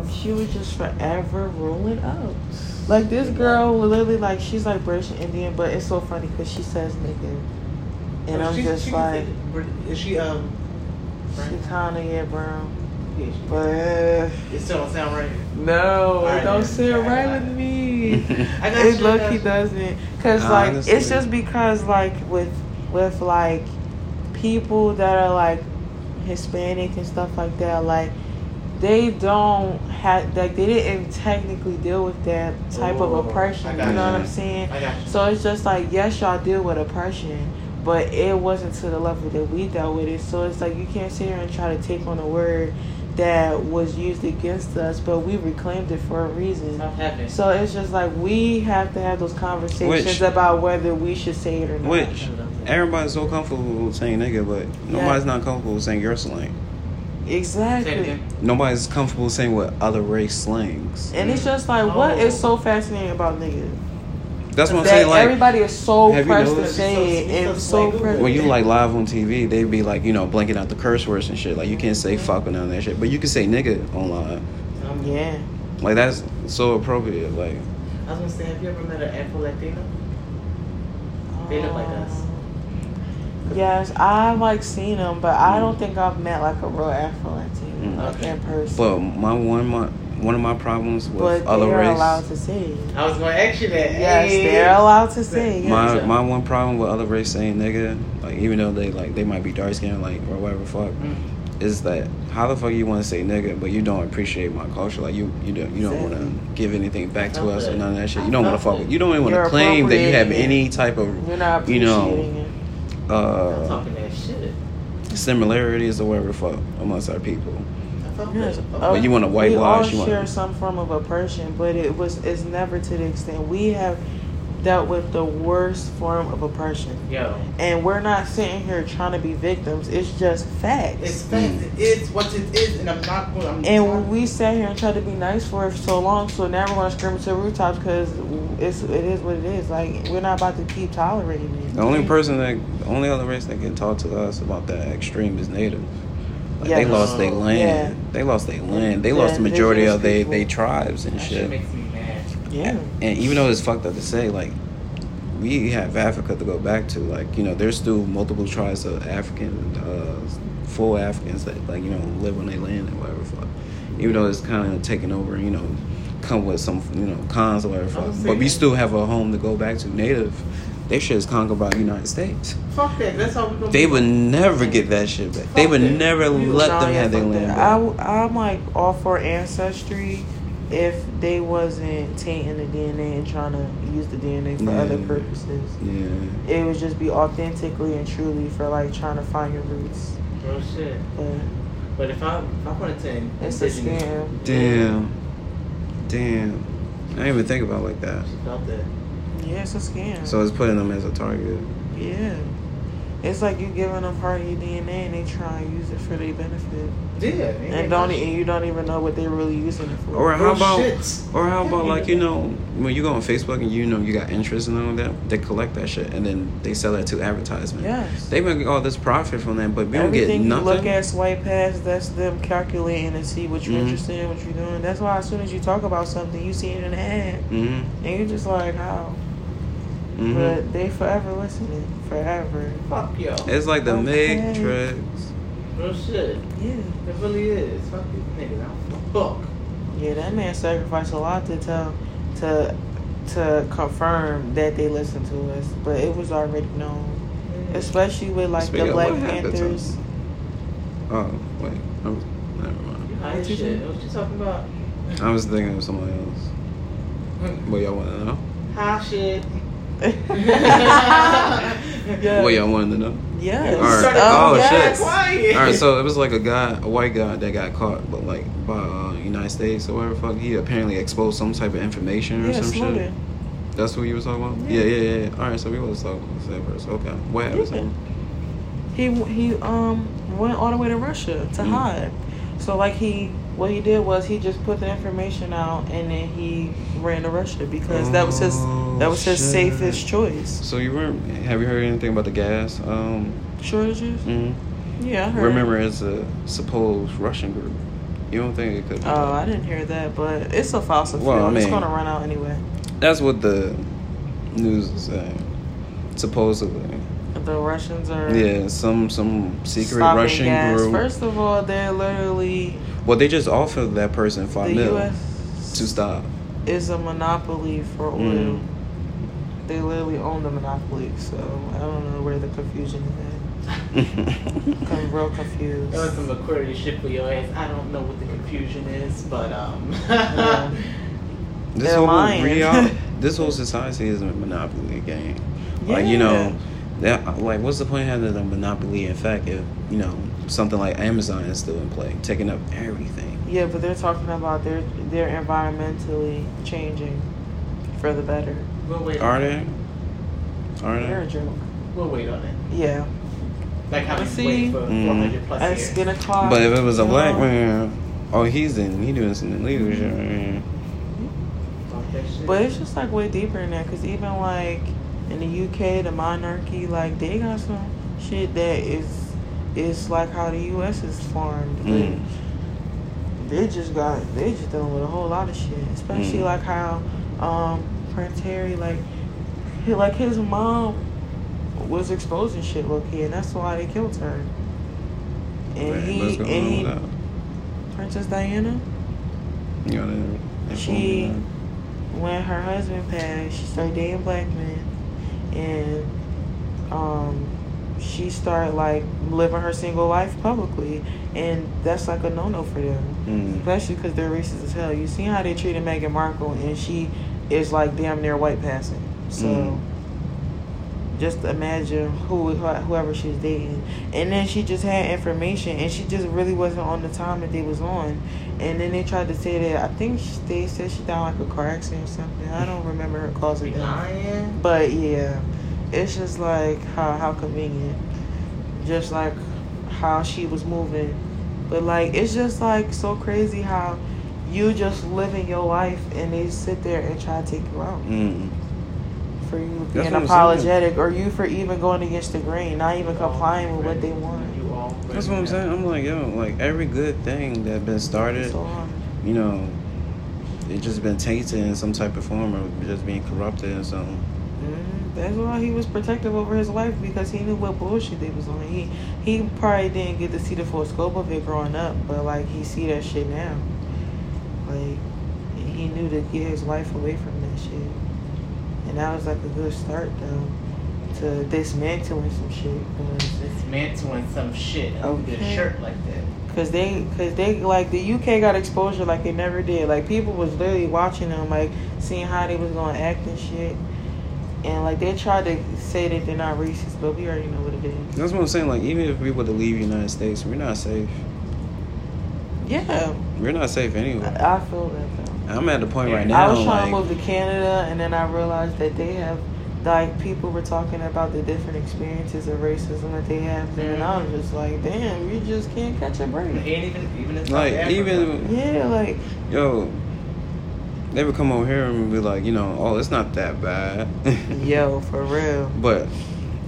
um, she was just forever rolling up. Like this girl, literally, like she's like British Indian, but it's so funny because she says nigga, and I'm She- just she like, can Is she um? she kind of yeah, brown, Yeah, she- but It still don't sound right. no, Alright, it don't then. sit right with me. I got it you, look he doesn't, cause I like understand. it's just because like with with like people that are like Hispanic and stuff like that, like they don't have like they didn't technically deal with that type Oh, of oppression. You got know what. I'm saying? I got you. So it's just like yes, y'all deal with oppression, but it wasn't to the level that we dealt with it. So it's like you can't sit here and try to take on a word that was used against us, but we reclaimed it for a reason. Stop. So it's just like we have to have those conversations Which- about whether we should say it or not. Which everybody's so comfortable saying nigga, but nobody's not comfortable saying your slang. Say it exactly. Nobody's comfortable saying what other race slangs. And it's just like, what Oh. is so fascinating about niggas? That's what I'm that saying. Like everybody is so pressed to say it and so so pressed. when you like live on TV, they'd be like, you know, blanking out the curse words and shit. Like you can't say fuck or none of that shit, but you can say nigga online. Um, yeah. Like that's so appropriate. Like I was gonna say, have you ever met an Afro Latino? They look like us. Yes, I've like seen them, but I don't think I've met like a real Afro Latino Mm. like, in person. But my one my one of my problems with But other they're race, allowed to say. I was gonna ask you that. Yes, Hey. they're allowed to say it. my my one problem with other race saying nigga, like even though they like they might be dark skinned like or whatever fuck, Mm. is that how the fuck you want to say nigga, but you don't appreciate my culture, like you you don't you don't want to give anything back to us or none of that shit. You don't want to fuck with. You don't even want to claim that you have any type of You're not you know appreciating it. I'm uh talking that shit. similarities or whatever the fuck amongst our people. I Yes. Uh, But you wanna whitewash. We all whitewash, you wanna- share some form of oppression, but it was it's never to the extent we have dealt with the worst form of oppression, Yo, and we're not sitting here trying to be victims. It's just facts. it's fact. It is what it is, and I'm not going. I'm and sorry. we sat here and tried to be nice for so long, so now we're gonna scream it to the rooftops because it's it is what it is. Like we're not about to keep tolerating it. The only person that, the only other race that can talk to us about that extreme is native. Like Yeah. they lost their land. Yeah. They lost their land. They The lost the majority of their they tribes and that shit shit. makes me mad. Yeah. And even though it's fucked up to say, like we have Africa to go back to. Like you know, there's still multiple tribes of African, uh, full Africans that like you know live on their land and whatever. Fuck. Even though it's kind of taken over, you know, come with some you know cons or whatever. Fuck. But we still have a home to go back to. Native, they shit is conquered by the United States. Fuck that. That's how we gonna. They be. would never get that shit back. They would that. never You- let them have their land that. back. I, w- I'm like all for ancestry if they wasn't tainting the DNA and trying to use the DNA for Yeah. other purposes. yeah. It would just be authentically and truly for like trying to find your roots. Real shit. But But if I if I wanted to, it's a indigenous- scam. Damn. Damn. I didn't even think about it like that. She felt that. Yeah, it's a scam. So it's putting them as a target. yeah. It's like you giving them part of your DNA and they try and use it for their benefit. Yeah. And don't e- and you don't even know what they're really using it for. Or how Real about shit. or how about like, you know, when you go on Facebook and you know you got interest in all that, they collect that shit and then they sell that to advertisement. Yes. They make all this profit from that, but we don't Everything get you nothing. look at, swipe past, that's them calculating to see what you're Mhm. interested in, what you're doing. That's why as soon as you talk about something, you see it in an ad, mm-hmm. and you're just like, how? Mm-hmm. But they forever listening, forever. Fuck yo. It's like the Okay. Matrix. Real shit. Yeah, It really is. Fuck these niggas. I don't give a fuck. yeah. That man sacrificed a lot to tell, to, to confirm that they listen to us, but it was already known. Especially with like Speaking the Black what happened to Panthers. Oh, wait. I was, never mind. You high What as you shit. What you talking about? I was thinking of somebody else. What y'all want to know? High shit. Yeah. What y'all wanted to know? Yeah. All right. Oh, Oh, yes. shit. Quiet. All right, so it was like a guy, a white guy that got caught, but like by uh, United States or whatever. Fuck, he apparently exposed some type of information or Yeah, some shit. That's what you was talking about. Yeah. Yeah, yeah, yeah. yeah. All right, so we was talking about the same person. Okay, what happened? Yeah. He he um went all the way to Russia to Mm. hide. So like he what he did was he just put the information out and then he ran to Russia because that was his Oh, that was his shit. safest choice. So you were? Have you heard anything about the gas? Um, Shortages? mhm. Yeah, I heard. remember it's a supposed Russian group. You You don't think it could? Be Oh, I didn't hear that, but it's a fossil fuel. Well, I mean, it's mean- gonna run out anyway. That's what the news is saying. Supposedly, The Russians are yeah. Some some secret Russian gas. group. First of all, they're literally well, they just offered that person five the mil U.S. to stop. is a monopoly for oil. Mm. They literally own the monopoly, so I don't know where the confusion is at. I'm real confused. That was some Aquarius shit for your ass. I don't know what the confusion is, but um. Yeah. This They're whole lying. real, this whole society is a monopoly game. Like you know, that like what's the point of having a monopoly? In fact, if you know something like Amazon is still in play, taking up everything. Yeah, but they're talking about they're they're environmentally changing for the better. we'll wait. Are on they? Are They're a joke. We'll wait on it. Yeah, Like how we See? wait for Mm. 400 plus it's years. gonna cost. But if it was a you black know, man, oh, he's in, he doing some illegal shit. Man. Shit. But it's just like way deeper than that, because even like in the UK, the monarchy, like they got some shit that is is like how the US is formed. Mm. They just got they just dealing with a whole lot of shit, especially Mm. like how um Prince Harry like he, like his mom was exposing shit low key, and that's why they killed her. And Wait, he and he. Princess Diana. You know, they- She, when her husband passed, she started dating black men, and um, she started like living her single life publicly, and that's like a no no for them, Mm. especially because they're racist as hell. You see how they treated Meghan Markle, and she is like damn near white passing. So. Mm. Just imagine who whoever she's dating, and then she just had information, and she just really wasn't on the time that they was on, and then they tried to say that I think she, they said she died like a car accident or something. I don't remember her cause of Be death. lying. But yeah, it's just like how how convenient, just like how she was moving, but like it's just like so crazy how you just living your life and they sit there and try to take you out Mm. for you being apologetic or you for even going against the grain, not even complying with what they want. That's what I'm saying. I'm like, yo, like every good thing that been started, So you know, it just been tainted in some type of form or just being corrupted and something. That's why he was protective over his wife because he knew what bullshit they was on. He he probably didn't get to see the full scope of it growing up, but like he see that shit now. Like he knew to get his wife away from that shit, and that was like a good start though to dismantling some shit. Dismantling some shit. Don't get a shirt like that. Cause they, cause they like the UK got exposure like they never did. Like people was literally watching them, like seeing how they was gonna act and shit. And like they tried to say that they're not racist, but we already know what it is. That's what I'm saying. Like, even if we were to leave the United States, we're not safe. Yeah, We're not safe anyway. I, I feel that though. I'm at the point right now. I was trying like, to move to Canada, and then I realized that they have, like, people were talking about the different experiences of racism that they have there, and I was just like, damn, you just can't catch a break. And even even in like Africa. even Yeah, like, yo, they would come over here and be like, you know, oh, it's not that bad. yo, for real. But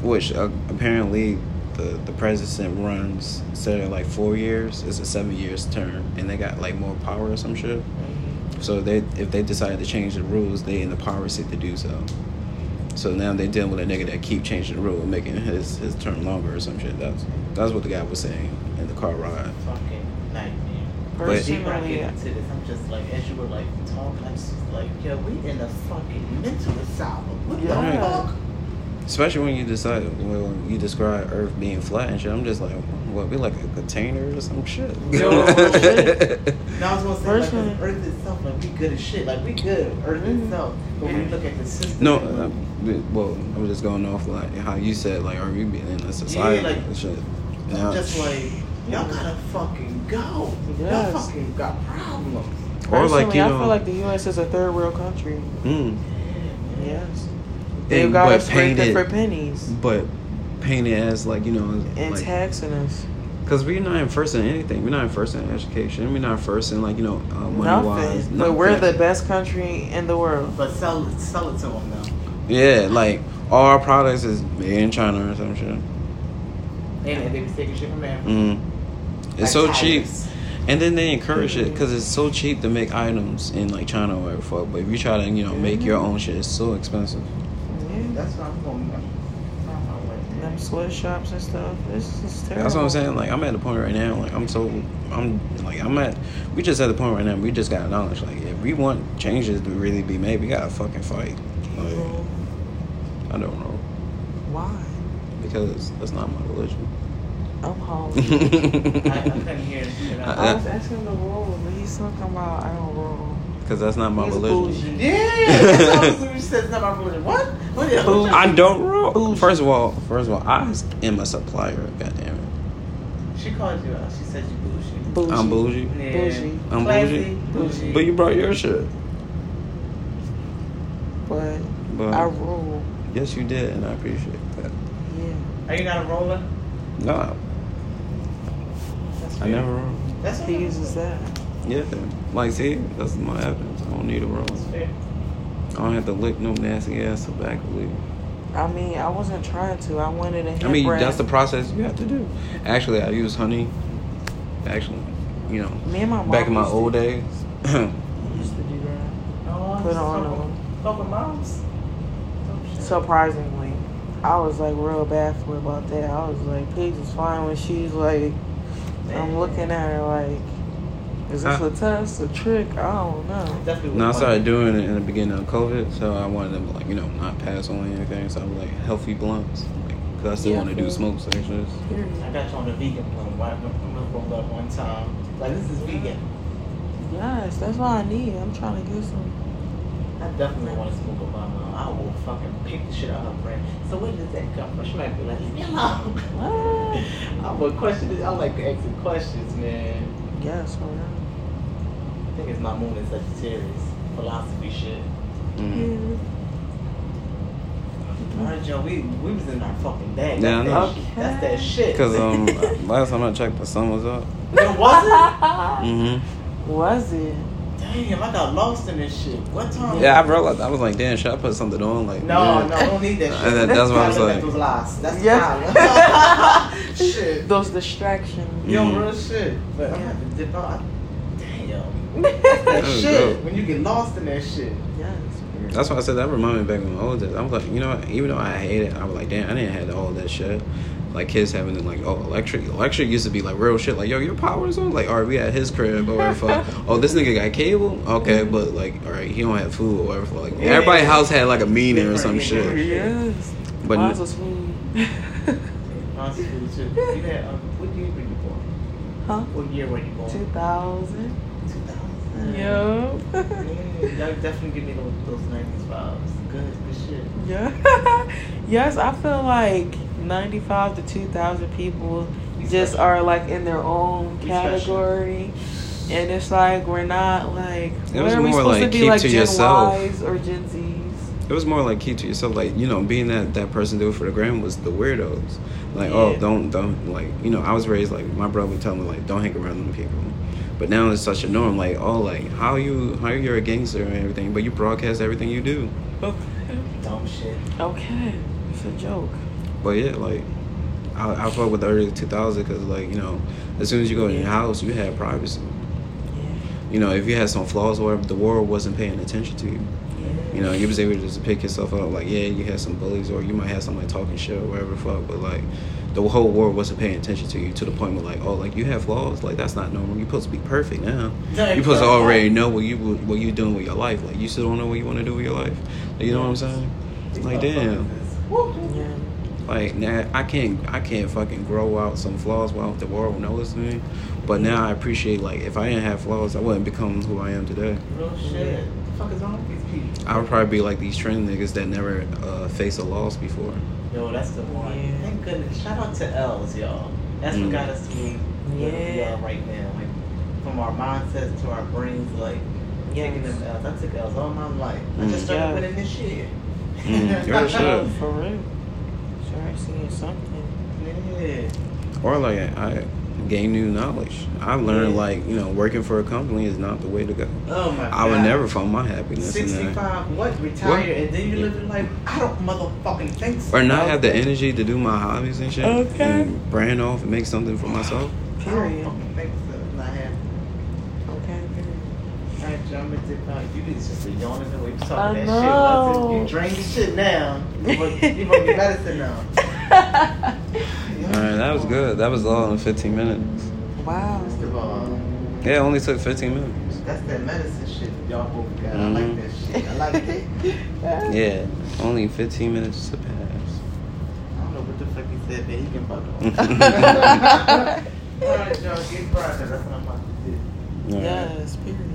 which uh, apparently the the president runs instead of like four years, it's a seven years term, and they got like more power or some shit. So they if they decide to change the rules, they in the power seat to do so. So now they dealing with a nigga that keep changing the rule, making his his term longer or some shit. That's that's what the guy was saying in the car ride. Fucking nightmare. But- Deeper I Personally, get into this, I'm just like, as you were like talking, I'm just like, yo, we in a fucking mental asylum. What Yeah. the fuck? Especially when you decide when you describe Earth being flat and shit. I'm just like, what? We like a container or some shit. Yo, shit. Now I was gonna say, like, Personally- Earth itself, like, we good as shit. Like, we good, Earth Mhm. itself. But when you look at the system, No, like, uh, well, I was just going off like how you said, like, are we being in a society like, and shit? I'm Now, just like, y'all gotta fucking go. Yes. Y'all fucking got problems. or like Personally, you I know, feel like the U.S. is a third world country. mm, Yes. They've And- got but us scraped painted- for pennies but painted as like you know, and like, taxing us. Because we're not in first in anything. We're not in first in education. We're not first in like you know uh, money wise. Nothing. But we're the best country in the world. But sell it, sell it to them though. yeah. Like all our products is made in China or some shit. And they was taking shit from Africa. Mm. It's so cheap. And then they encourage it because it's so cheap to make items in like China or whatever. Fuck. But if you try to, you know, mm-hmm. make your own shit, it's so expensive. Yeah. That's what I'm going. I'm on my way. Them sweatshops and stuff. It's just terrible. That's what I'm saying. Like I'm at the point right now. Like I'm so I'm like I'm at. We just at the point right now. We just got knowledge. Like if we want changes to really be made, we gotta fucking fight. Like I don't know Why? because that's not my religion. I'm home. I, I couldn't hear shit. I- I was asking the roll, but he's talking about I don't roll. Because that's not my He's religion. bougie. Yeah, that's what you said. It's not my religion. What? What? I don't roll. Bougie. First of all, first of all, I am a supplier. Goddamn it. She called you out. She said you bougie. Bougie. I'm bougie. Yeah. Bougie. I'm Classy, bougie. bougie. But you brought your shit. But But I roll. yes, you did, and I appreciate that. Yeah. Are you not a roller? No, That's I never roll. That's He okay. uses that. Yeah, like see, that's my evidence. I don't need a roll. That's fair. I don't have to lick no nasty ass tobacco leaf. I mean, I wasn't trying to. I wanted a hemp I mean, wrap. that's the process you have to do. Actually, I use honey. Actually, you know, Me and my mom back in my used to- old days. used to do that. Oh, Put on fucking- them. Fucking moms. Oh. Surprisingly, I was like real baffled about that. I was like, Paige is fine when she's like, I'm looking at her like, is this Huh? a test, a trick? I don't know. Definitely. No, I started doing it in the beginning of COVID, so I wanted them like you know not pass on anything. So I was like healthy blunts, like, cause I still Yeah, want to do cool. smoke sections. I got you on the vegan plan. Why? I'm gonna up one time. Like this is vegan. Yes, that's what I need. I'm trying to get some. I definitely want to smoke a bomb. I will fucking pick the shit out of her brain. So where does that come from? She might be like, leave me alone. What? I would question it. I like asking questions, man. Yes, for real. I think it's my moon in Sagittarius. Philosophy shit. Mm. All right, Joe. We we was in our fucking bag. Yeah, that's, that, shit. that's that shit. Cause um last time I checked, the sun was up. it wasn't. Mm-hmm. Was it? Damn, I got lost in this shit. What time? Yeah, I realized I was like, damn, should I put something on? Like, No, yeah. no, I don't need that shit. And that- that's what I was like. Those lies. That's Yeah. the problem. shit. Those distractions. Yo, Mhm. real shit. But I'm gonna have to dip out. Damn. That That shit. dope. When you get lost in that shit. Yes. That's why I said that reminded me back when I was I was like, you know, even though I hate it, I was like, damn, I didn't have all that shit. Like kids having the, like, oh, electric. Electric used to be like real shit. Like, yo, your power's on. Like, all right, we at his crib or whatever. fuck. Oh, this nigga got cable. Okay, but like, all right, he don't have food or whatever. Like, Yeah. everybody's house had like a meaning or some shit. Yes. But Mine was food. Honestly, too. You had, um, what year were you born? huh? What year were you born? 2000. 2000. Yup. Yeah, y'all definitely give me those, those 90s vibes. Good, good shit. Yeah. yes, I feel like 95 to 2000 people just are like in their own category. And it's like we're not like It was are we more supposed like to be keep like to Gen yourself. Ys or Gen Zs? It was more like keep to yourself, like you know, being that that person do it for the gram was the weirdos. Like, oh, don't don't like you know, I was raised like my brother would tell me like don't hang around them people. But now it's such a norm, like oh, like how you how you're a gangster and everything, but you broadcast everything you do. Okay. Dumb shit. Okay. It's a joke. But yeah, like I, I fuck with the early 2000s because like you know, as soon as you go in your house, you have privacy. Yeah. You know, if you had some flaws or whatever, the world wasn't paying attention to you. You know, you was able to just pick yourself up. Like, yeah, you had some bullies, or you might have somebody talking shit, or whatever the fuck. But like, the whole world wasn't paying attention to you to the point where like, oh, like you have flaws. Like that's not normal. You're supposed to be perfect now. Yeah, You're supposed to exactly. already know what you what you doing with your life. Like you still don't know what you want to do with your life. You know what I'm saying? Like damn. Yeah. Like now, I can't, I can't fucking grow out some flaws while the world knows me. But now I appreciate, like, if I didn't have flaws, I wouldn't become who I am today. Real shit. What the fuck is wrong with these people? I would probably be like these trend niggas that never uh, faced a loss before. Yo, that's the one. Yeah. Thank goodness. Shout out to L's, y'all. That's Mm. what got us to where we are right now. Like, from our mindsets to our brains, like, taking them L's. I took L's all my life. I Mm. just started Yeah. winning this year. Mm, real shit. For real. Sure, seeing something. Yeah. Or like I gain new knowledge. I learned Yeah. like you know working for a company is not the way to go. Oh my god. I would never find my happiness 65, what? Retire What? and then you live your life? I don't motherfucking think so. Or not have the energy to do my hobbies and shit. Okay. And brand off and make something for myself. Period. fucking think so. Not happening. I'm a dip out. You was just a yawning the way you was I talking that know. shit. Once you drain the shit now. You want, you want me medicine now. All right, that was good. That was all in 15 minutes. wow. First of all, Yeah, it only took 15 minutes. that's that medicine shit y'all both got. I Mhm. like that shit. I like it. Yeah, only 15 minutes to pass. I don't know what the fuck he said, but he can fuck on. Alright, y'all, get fried. That's what I'm about to do. Yes, period.